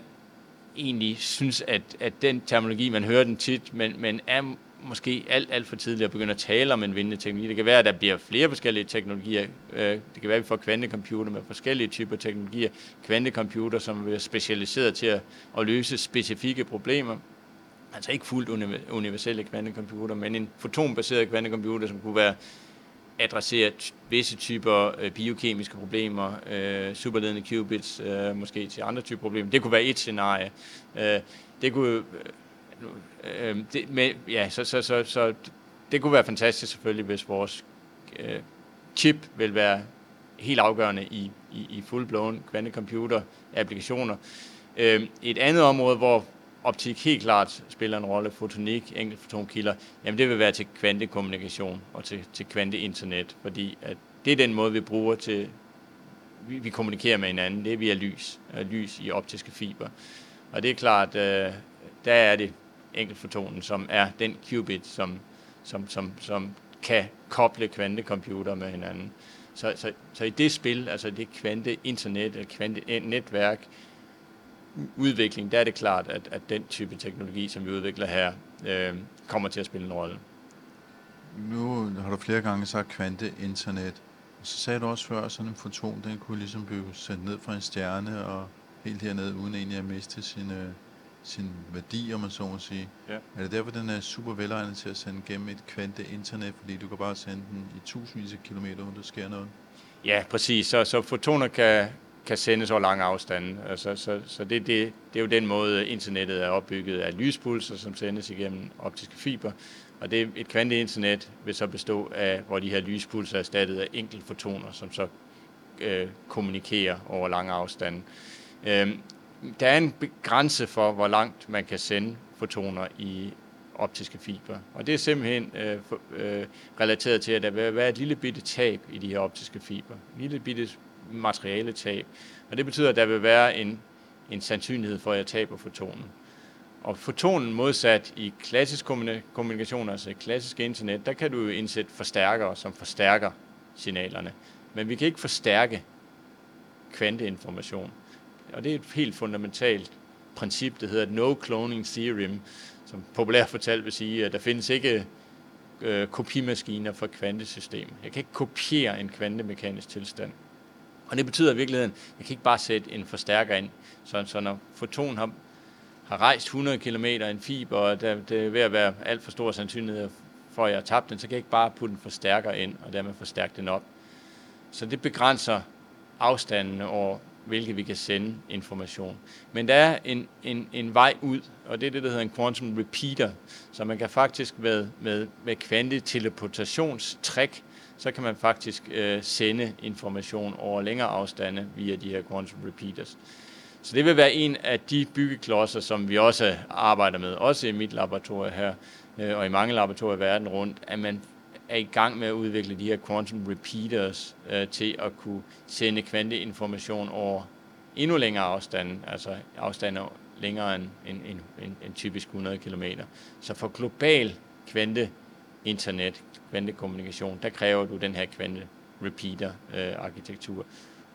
egentlig synes, at, at den terminologi, man hører den tit, men, men er måske alt, alt for tidligt at begynde at tale om en vindende teknologi. Det kan være, at der bliver flere forskellige teknologier. Øh, det kan være, at vi får kvantecomputer med forskellige typer teknologier. Kvantecomputer, som er specialiseret til at, at løse specifikke problemer. Altså ikke fuldt universelle kvantecomputer, men en fotonbaseret kvantecomputer, som kunne være adressere visse typer øh, biokemiske problemer, øh, superledende qubits, øh, måske til andre typer problemer. Det kunne være et scenarie. Øh, det kunne øh, øh, det, med, ja, så, så, så, så det kunne være fantastisk selvfølgelig, hvis vores øh, chip vil være helt afgørende i, i, i full-blown kvantecomputer-applikationer. Øh, et andet område, hvor optik helt klart spiller en rolle, fotonik, enkeltfotonkilder, jamen det vil være til kvantekommunikation og til, til kvanteinternet, fordi at det er den måde, vi bruger til, vi, vi kommunikerer med hinanden, det er via lys, øh, lys i optiske fiber. Og det er klart, øh, der er det enkeltfotonen, som er den qubit, som, som, som, som kan koble kvantecomputer med hinanden. Så, så, så i det spil, altså det kvante-internet, eller kvante-netværk, udvikling, der er det klart, at, at den type teknologi, som vi udvikler her, øh, kommer til at spille en rolle. Nu har du flere gange sagt kvante-internet. Så sagde du også før, at sådan en foton, den kunne ligesom blive sendt ned fra en stjerne og helt hernede, uden egentlig at miste sine sin værdi, om man så må sige. Ja. Er det derfor, den er super velegnet til at sende gennem et kvante internet, fordi du kan bare sende den i tusindvis af kilometer, uden der sker noget? Ja, præcis. Så, så fotoner kan, kan sendes over lange afstande. Altså, så så det, det, det er jo den måde, internettet er opbygget af lyspulser, som sendes igennem optiske fiber. Og det, et kvanteinternet vil så bestå af, hvor de her lyspulser er erstattet af enkelte fotoner, som så øh, kommunikerer over lange afstande. Øh, der er en grænse for, hvor langt man kan sende fotoner i optiske fiber. Og det er simpelthen øh, for, øh, relateret til, at der vil være et lille bitte tab i de her optiske fiber. En lille bitte materialetab. Og det betyder, at der vil være en, en sandsynlighed for, at jeg taber fotonen. Og fotonen modsat i klassisk kommunikation, altså klassisk internet, der kan du jo indsætte forstærkere, som forstærker signalerne. Men vi kan ikke forstærke kvanteinformation. Og det er et helt fundamentalt princip, der hedder no cloning theorem, som populært fortalt vil sige, at der findes ikke øh, kopimaskiner for kvantesystem. Jeg kan ikke kopiere en kvantemekanisk tilstand. Og det betyder i virkeligheden, at jeg kan ikke bare sætte en forstærker ind. Så, så når fotonen har, har rejst 100 km en fiber, og der, det er ved at være alt for stor sandsynlighed for, at jeg har tabt den, så kan jeg ikke bare putte en forstærker ind, og dermed forstærke den op. Så det begrænser afstanden over hvilket vi kan sende information. Men der er en, en, en vej ud, og det er det, der hedder en quantum repeater. Så man kan faktisk med, med, med kvanteteleportationstræk, så kan man faktisk øh, sende information over længere afstande via de her quantum repeaters. Så det vil være en af de byggeklodser, som vi også arbejder med, også i mit laboratorium her, øh, og i mange laboratorier i verden rundt, at man er i gang med at udvikle de her quantum repeaters øh, til at kunne sende kvanteinformation over endnu længere afstande, altså afstande længere end, end, end, end, end typisk 100 km. Så for global kvante internet, kvantekommunikation, der kræver du den her kvante repeater øh, arkitektur.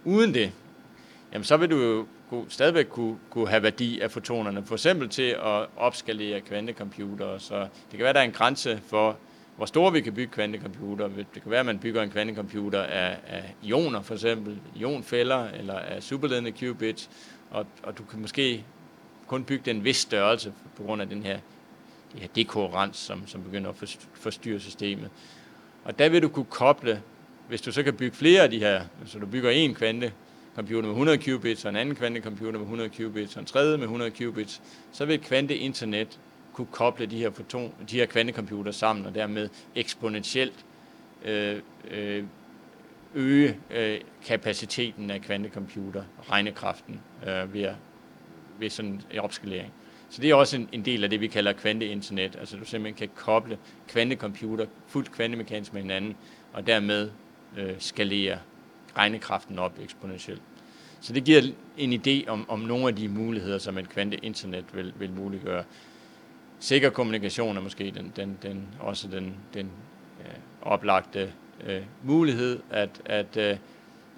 Uden det, jamen så vil du jo kunne, stadigvæk kunne, kunne have værdi af fotonerne, for eksempel til at opskalere kvantecomputere. Så det kan være, der er en grænse for, hvor store vi kan bygge kvantecomputere. Det kan være, at man bygger en kvantecomputer af, af ioner, for eksempel ionfælder, eller af superledende qubits, og, og du kan måske kun bygge den vis størrelse på grund af den her, det her som, som begynder at forstyrre systemet. Og der vil du kunne koble, hvis du så kan bygge flere af de her, så du bygger en kvante computer med 100 qubits, og en anden kvantecomputer med 100 qubits, og en tredje med 100 qubits, så vil et kvanteinternet kunne koble de her, foton, de her kvantecomputer sammen, og dermed eksponentielt øh, øh, øge øh, kapaciteten af kvantecomputer, regnekraften, øh, ved, ved sådan en opskalering. Så det er også en, en del af det, vi kalder kvanteinternet. Altså du simpelthen kan koble kvantecomputer fuldt kvantemekanisk med hinanden, og dermed øh, skalere regnekraften op eksponentielt. Så det giver en idé om, om nogle af de muligheder, som et kvanteinternet vil, vil muliggøre. Sikker kommunikation er måske den, den, den, også den, den øh, oplagte øh, mulighed, at, at øh,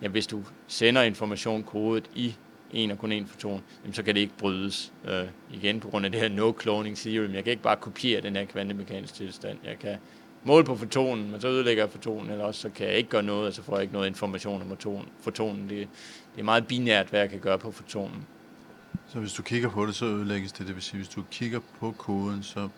ja, hvis du sender information kodet i en og kun en foton, jamen, så kan det ikke brydes øh, igen på grund af det her no-cloning theorem. Jeg kan ikke bare kopiere den her kvantemekaniske tilstand. Jeg kan måle på fotonen, men så ødelægger jeg fotonen, eller også så kan jeg ikke gøre noget, og så får jeg ikke noget information om fotonen. Det, det er meget binært, hvad jeg kan gøre på fotonen. Så hvis du kigger på det, så ødelægges det. Det vil sige, hvis du kigger på koden, så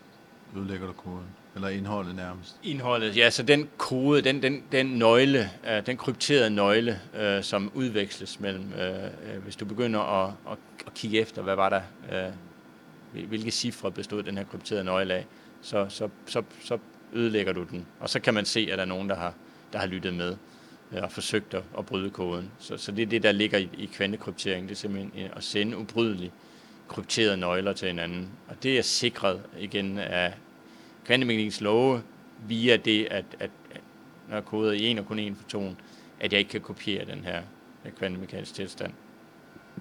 ødelægger du koden. Eller indholdet nærmest. Indholdet, ja. Så den kode, den, den, den nøgle, øh, den krypterede nøgle, øh, som udveksles mellem, øh, øh hvis du begynder at, at, at kigge efter, hvad var der, øh, hvilke cifre bestod den her krypterede nøgle af, så, så, så, så ødelægger du den. Og så kan man se, at der er nogen, der har, der har lyttet med øh, og forsøgt at, at bryde koden. Så, så det er det, der ligger i, i kvantekryptering. Det er simpelthen øh, at sende ubrydelige krypterede nøgler til hinanden. Og det er sikret igen af kvantemekaniks love via det, at, at, at når jeg koder i en og kun en foton, at jeg ikke kan kopiere den her kvantemekaniske tilstand.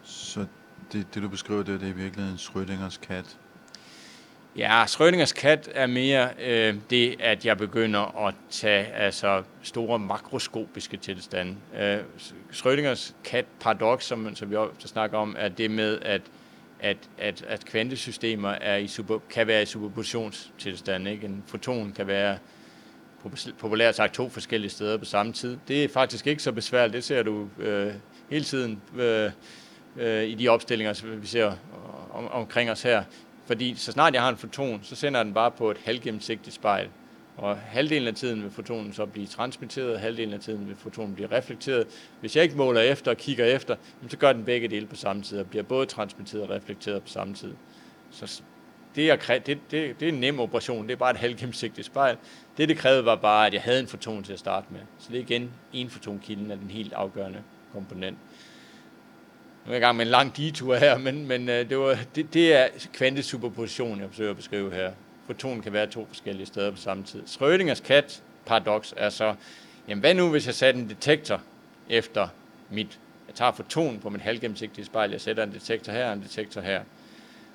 Så det, det du beskriver, det er, det er i virkeligheden Schrödingers kat, Ja, Schrödingers kat er mere øh, det, at jeg begynder at tage altså, store makroskopiske tilstande. Øh, Schrödingers kat paradox, som, som vi også snakker om, er det med, at at, at, at kvantesystemer er i super, kan være i superpositionstilstand. Ikke? En foton kan være populært sagt to forskellige steder på samme tid. Det er faktisk ikke så besværligt. Det ser du øh, hele tiden øh, øh, i de opstillinger, som vi ser om, omkring os her. Fordi så snart jeg har en foton, så sender den bare på et halvgennemsigtigt spejl. Og halvdelen af tiden vil fotonen så blive transmitteret, og halvdelen af tiden vil fotonen blive reflekteret. Hvis jeg ikke måler efter og kigger efter, så gør den begge dele på samme tid, og bliver både transmitteret og reflekteret på samme tid. Så det, er, det, det, det er en nem operation, det er bare et halvgennemsigtigt spejl. Det, det krævede, var bare, at jeg havde en foton til at starte med. Så det er igen en fotonkilden er den helt afgørende komponent. Nu er jeg i gang med en lang detur her, men, men øh, det, var, det, det er kvantesuperposition, jeg forsøger at beskrive her. Fotonen kan være to forskellige steder på samme tid. Schrödingers kat paradoks er så, jamen hvad nu hvis jeg satte en detektor efter mit, jeg tager foton på mit halvgennemsigtige spejl, jeg sætter en detektor her og en detektor her.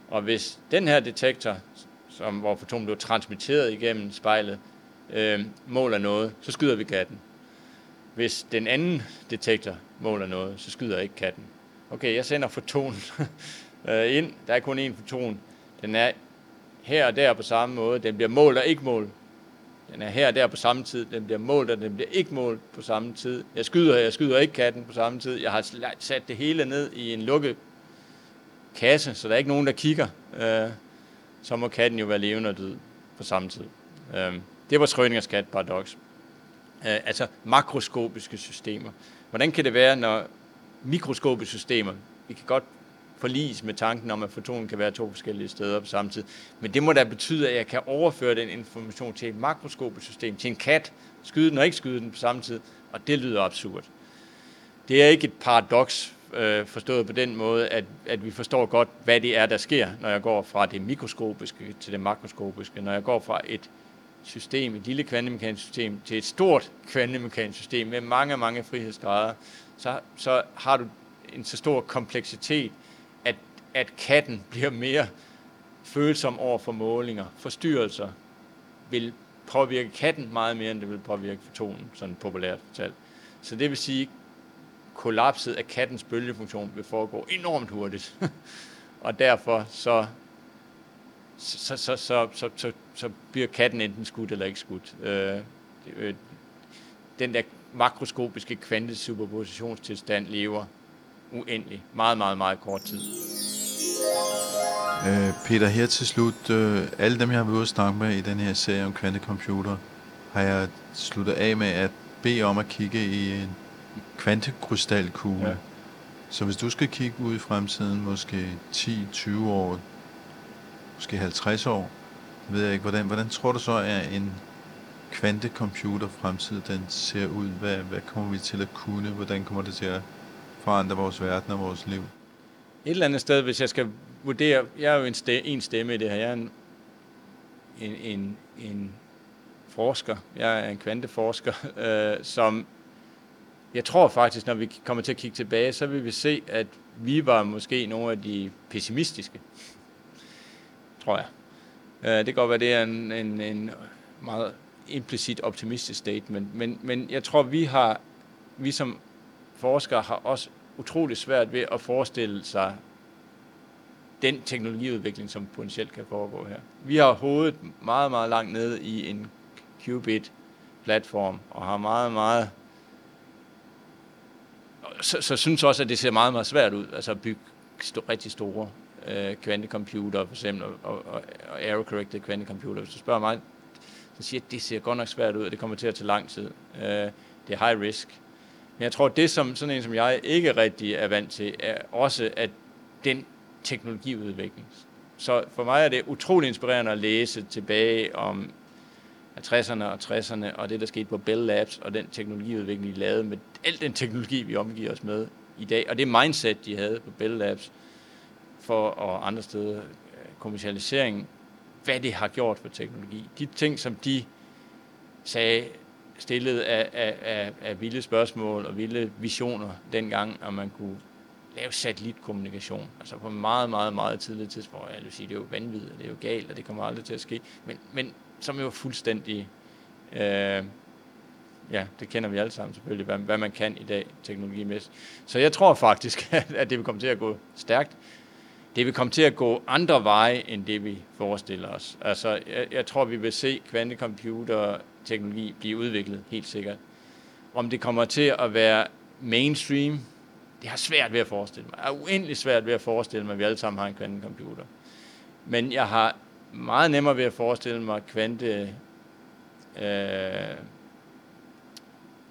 Og hvis den her detektor, som, hvor fotonen bliver transmitteret igennem spejlet, øh, måler noget, så skyder vi katten. Hvis den anden detektor måler noget, så skyder ikke katten okay, jeg sender fotonen øh, ind, der er kun én foton, den er her og der på samme måde, den bliver målt og ikke målt. Den er her og der på samme tid, den bliver målt og den bliver ikke målt på samme tid. Jeg skyder, jeg skyder ikke katten på samme tid. Jeg har sat det hele ned i en lukket kasse, så der er ikke nogen, der kigger. Øh, så må katten jo være levende og død på samme tid. Øh, det var Schrödingers kat paradoks. Øh, altså makroskopiske systemer. Hvordan kan det være, når mikroskopiske systemer. Vi kan godt forlis med tanken om, at fotonen kan være to forskellige steder på samme tid. Men det må da betyde, at jeg kan overføre den information til et makroskopisk system, til en kat, skyde den og ikke skyde den på samme tid, og det lyder absurd. Det er ikke et paradoks øh, forstået på den måde, at, at vi forstår godt, hvad det er, der sker, når jeg går fra det mikroskopiske til det makroskopiske. Når jeg går fra et system, et lille kvantemekanisk system, til et stort kvantemekanisk system med mange, mange frihedsgrader, så, så har du en så stor kompleksitet, at, katten bliver mere følsom over for målinger. Forstyrrelser vil påvirke katten meget mere, end det vil påvirke fotonen, sådan populært fortalt. Så det vil sige, kollapset af kattens bølgefunktion vil foregå enormt hurtigt. og derfor så, så, så, så, så, så, så bliver katten enten skudt eller ikke skudt. Øh, øh, den der makroskopiske kvantesuperpositionstilstand lever uendelig, meget, meget, meget kort tid. Øh, Peter, her til slut, øh, alle dem, jeg har været ude at snakke med i den her serie om kvantecomputer, har jeg sluttet af med at bede om at kigge i en kvantekrystalkugle. Ja. Så hvis du skal kigge ud i fremtiden, måske 10-20 år, måske 50 år, ved jeg ikke, hvordan, hvordan tror du så, at en kvantecomputer fremtid den ser ud? Hvad, hvad kommer vi til at kunne? Hvordan kommer det til at forandre vores verden og vores liv? Et eller andet sted, hvis jeg skal vurdere, jeg er jo en, stemme, en stemme i det her, jeg er en, en, en, en forsker, jeg er en kvanteforsker, øh, som jeg tror faktisk, når vi kommer til at kigge tilbage, så vil vi se, at vi var måske nogle af de pessimistiske. Tror jeg. Øh, det kan godt være, det er en, en, en meget implicit optimistisk statement, men, men jeg tror, vi har, vi som forskere har også utrolig svært ved at forestille sig den teknologiudvikling, som potentielt kan foregå her. Vi har hovedet meget, meget langt nede i en qubit-platform, og har meget, meget så, så synes også, at det ser meget, meget svært ud, altså at bygge st- rigtig store øh, kvantecomputer, for eksempel, og, og, og error-corrected kvantecomputer. Hvis du spørger mig, så siger jeg, at det ser godt nok svært ud, og det kommer til at tage lang tid. Øh, det er high risk. Men jeg tror, det, som sådan en som jeg ikke rigtig er vant til, er også, at den teknologiudvikling. Så for mig er det utrolig inspirerende at læse tilbage om 50'erne og 60'erne, og det, der skete på Bell Labs, og den teknologiudvikling, de lavede med al den teknologi, vi omgiver os med i dag, og det mindset, de havde på Bell Labs, for og andre steder, kommercialiseringen, kommercialisering, hvad det har gjort for teknologi. De ting, som de sagde, stillede af, af, af, af vilde spørgsmål og vilde visioner dengang, om man kunne lave satellitkommunikation. Altså på en meget, meget, meget tidlig tidspunkt. Jeg vil sige, det er jo vanvittigt, det er jo galt, og det kommer aldrig til at ske. Men, men som jo fuldstændig... Øh, ja, det kender vi alle sammen selvfølgelig, hvad, hvad man kan i dag teknologimæssigt. Så jeg tror faktisk, at det vil komme til at gå stærkt. Det vil komme til at gå andre veje, end det vi forestiller os. Altså, jeg, jeg tror, vi vil se teknologi blive udviklet, helt sikkert. Om det kommer til at være mainstream, det har svært ved at forestille mig. Jeg er uendelig svært ved at forestille mig, at vi alle sammen har en kvantecomputer. Men jeg har meget nemmere ved at forestille mig kvante øh,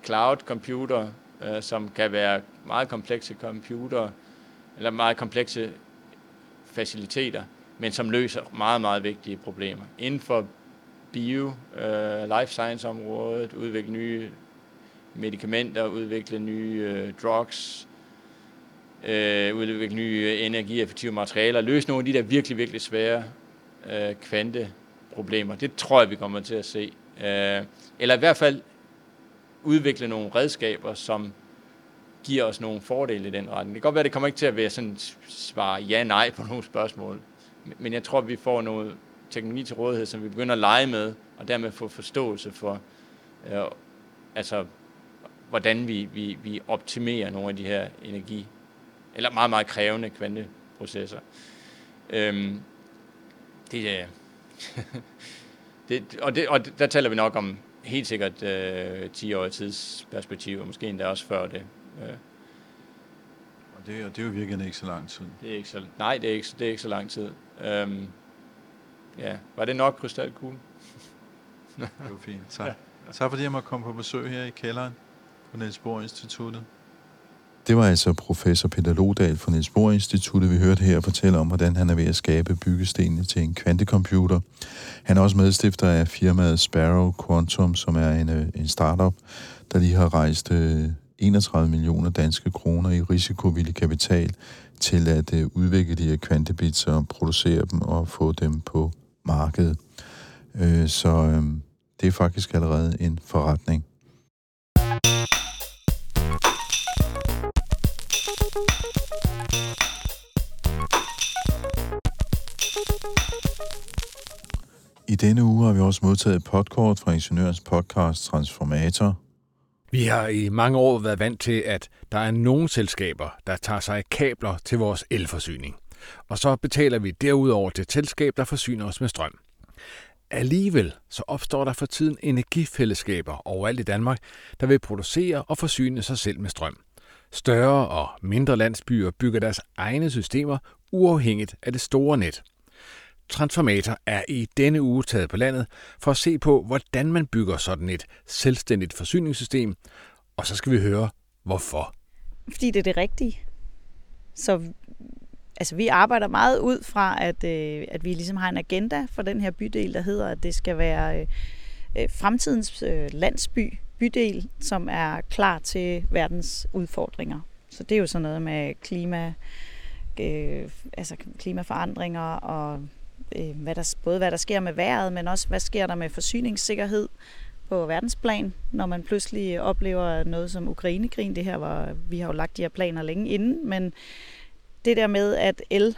cloud computer, øh, som kan være meget komplekse computer, eller meget komplekse faciliteter, men som løser meget, meget vigtige problemer. Inden for bio, øh, life science området, udvikle nye medicamenter, udvikle nye øh, drugs, øh, udvikle nye øh, energieffektive materialer, løse nogle af de der virkelig, virkelig svære øh, kvanteproblemer. Det tror jeg, vi kommer til at se. Øh, eller i hvert fald udvikle nogle redskaber, som giver os nogle fordele i den retning. Det kan godt være, at det kommer ikke til at være sådan svare ja-nej på nogle spørgsmål, men jeg tror, at vi får noget teknologi til rådighed, som vi begynder at lege med, og dermed få forståelse for, øh, altså, hvordan vi, vi, vi optimerer nogle af de her energi, eller meget, meget krævende kvanteprocesser. Øhm, det, øh, det, og, det, og der taler vi nok om helt sikkert øh, 10 år tidsperspektiv, og måske endda også før det. Øh. Og det, og det er jo virkelig ikke så lang tid. Det er ikke så, nej, det er ikke, det er ikke så lang tid. Øhm, ja, var det nok krystalkugle? det var fint. Tak. Ja. Tak fordi jeg måtte komme på besøg her i kælderen på Niels Bohr Instituttet. Det var altså professor Peter Lodal fra Niels Bohr Instituttet, vi hørte her fortælle om, hvordan han er ved at skabe byggestenene til en kvantecomputer. Han er også medstifter af firmaet Sparrow Quantum, som er en, øh, en startup, der lige har rejst 31 øh, millioner danske kroner i risikovillig kapital til at øh, udvikle de her kvantebits og producere dem og få dem på marked. Øh, så øh, det er faktisk allerede en forretning. I denne uge har vi også modtaget et podcast fra Ingeniørens podcast Transformator. Vi har i mange år været vant til, at der er nogle selskaber, der tager sig kabler til vores elforsyning. Og så betaler vi derudover til et selskab, der forsyner os med strøm. Alligevel så opstår der for tiden energifællesskaber overalt i Danmark, der vil producere og forsyne sig selv med strøm. Større og mindre landsbyer bygger deres egne systemer uafhængigt af det store net. Transformator er i denne uge taget på landet for at se på, hvordan man bygger sådan et selvstændigt forsyningssystem, og så skal vi høre, hvorfor. Fordi det er det rigtige. Så altså, vi arbejder meget ud fra, at, øh, at vi ligesom har en agenda for den her bydel, der hedder, at det skal være øh, øh, fremtidens øh, landsby, bydel, som er klar til verdens udfordringer. Så det er jo sådan noget med klima, øh, altså klimaforandringer og øh, hvad der, både hvad der sker med vejret, men også hvad sker der med forsyningssikkerhed på verdensplan, når man pludselig oplever noget som Ukrainekrigen. Det her var, vi har jo lagt de her planer længe inden, men det der med, at el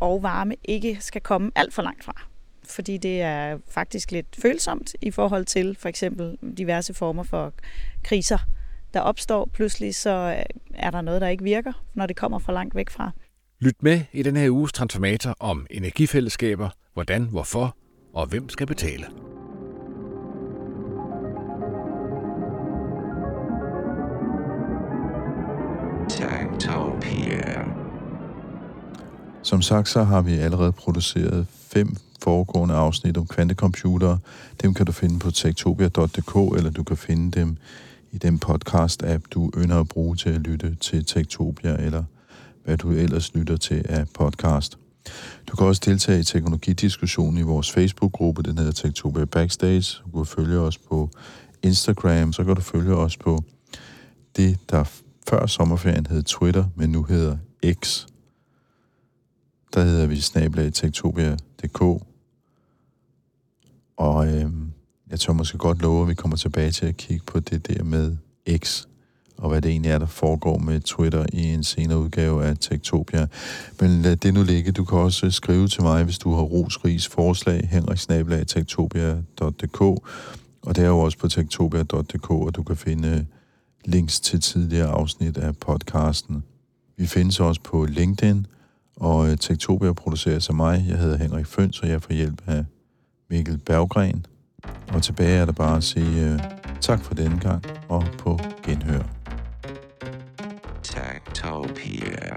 og varme ikke skal komme alt for langt fra. Fordi det er faktisk lidt følsomt i forhold til for eksempel diverse former for kriser, der opstår. Pludselig så er der noget, der ikke virker, når det kommer fra langt væk fra. Lyt med i den her uges transformator om energifællesskaber, hvordan, hvorfor og hvem skal betale. Techtopia. Som sagt, så har vi allerede produceret fem foregående afsnit om kvantecomputere. Dem kan du finde på tektopia.dk, eller du kan finde dem i den podcast-app, du ønsker at bruge til at lytte til Tektopia, eller hvad du ellers lytter til af podcast. Du kan også deltage i teknologidiskussionen i vores Facebook-gruppe, den hedder Tektopia Backstage. Du kan følge os på Instagram, så kan du følge os på det, der før sommerferien hed Twitter, men nu hedder X. Der hedder vi snablagtektopia.dk. Og øh, jeg tror måske godt love, at vi kommer tilbage til at kigge på det der med X og hvad det egentlig er, der foregår med Twitter i en senere udgave af Tektopia. Men lad det nu ligge. Du kan også øh, skrive til mig, hvis du har rosris forslag, henriksnabelag.tektopia.dk og det er jo også på tektopia.dk, og du kan finde øh, links til tidligere afsnit af podcasten. Vi findes også på LinkedIn, og øh, Tektopia produceres af mig. Jeg hedder Henrik Føns, og jeg får hjælp af Mikkel Berggren. Og tilbage er der bare at sige uh, tak for denne gang, og på genhør. Tektopia.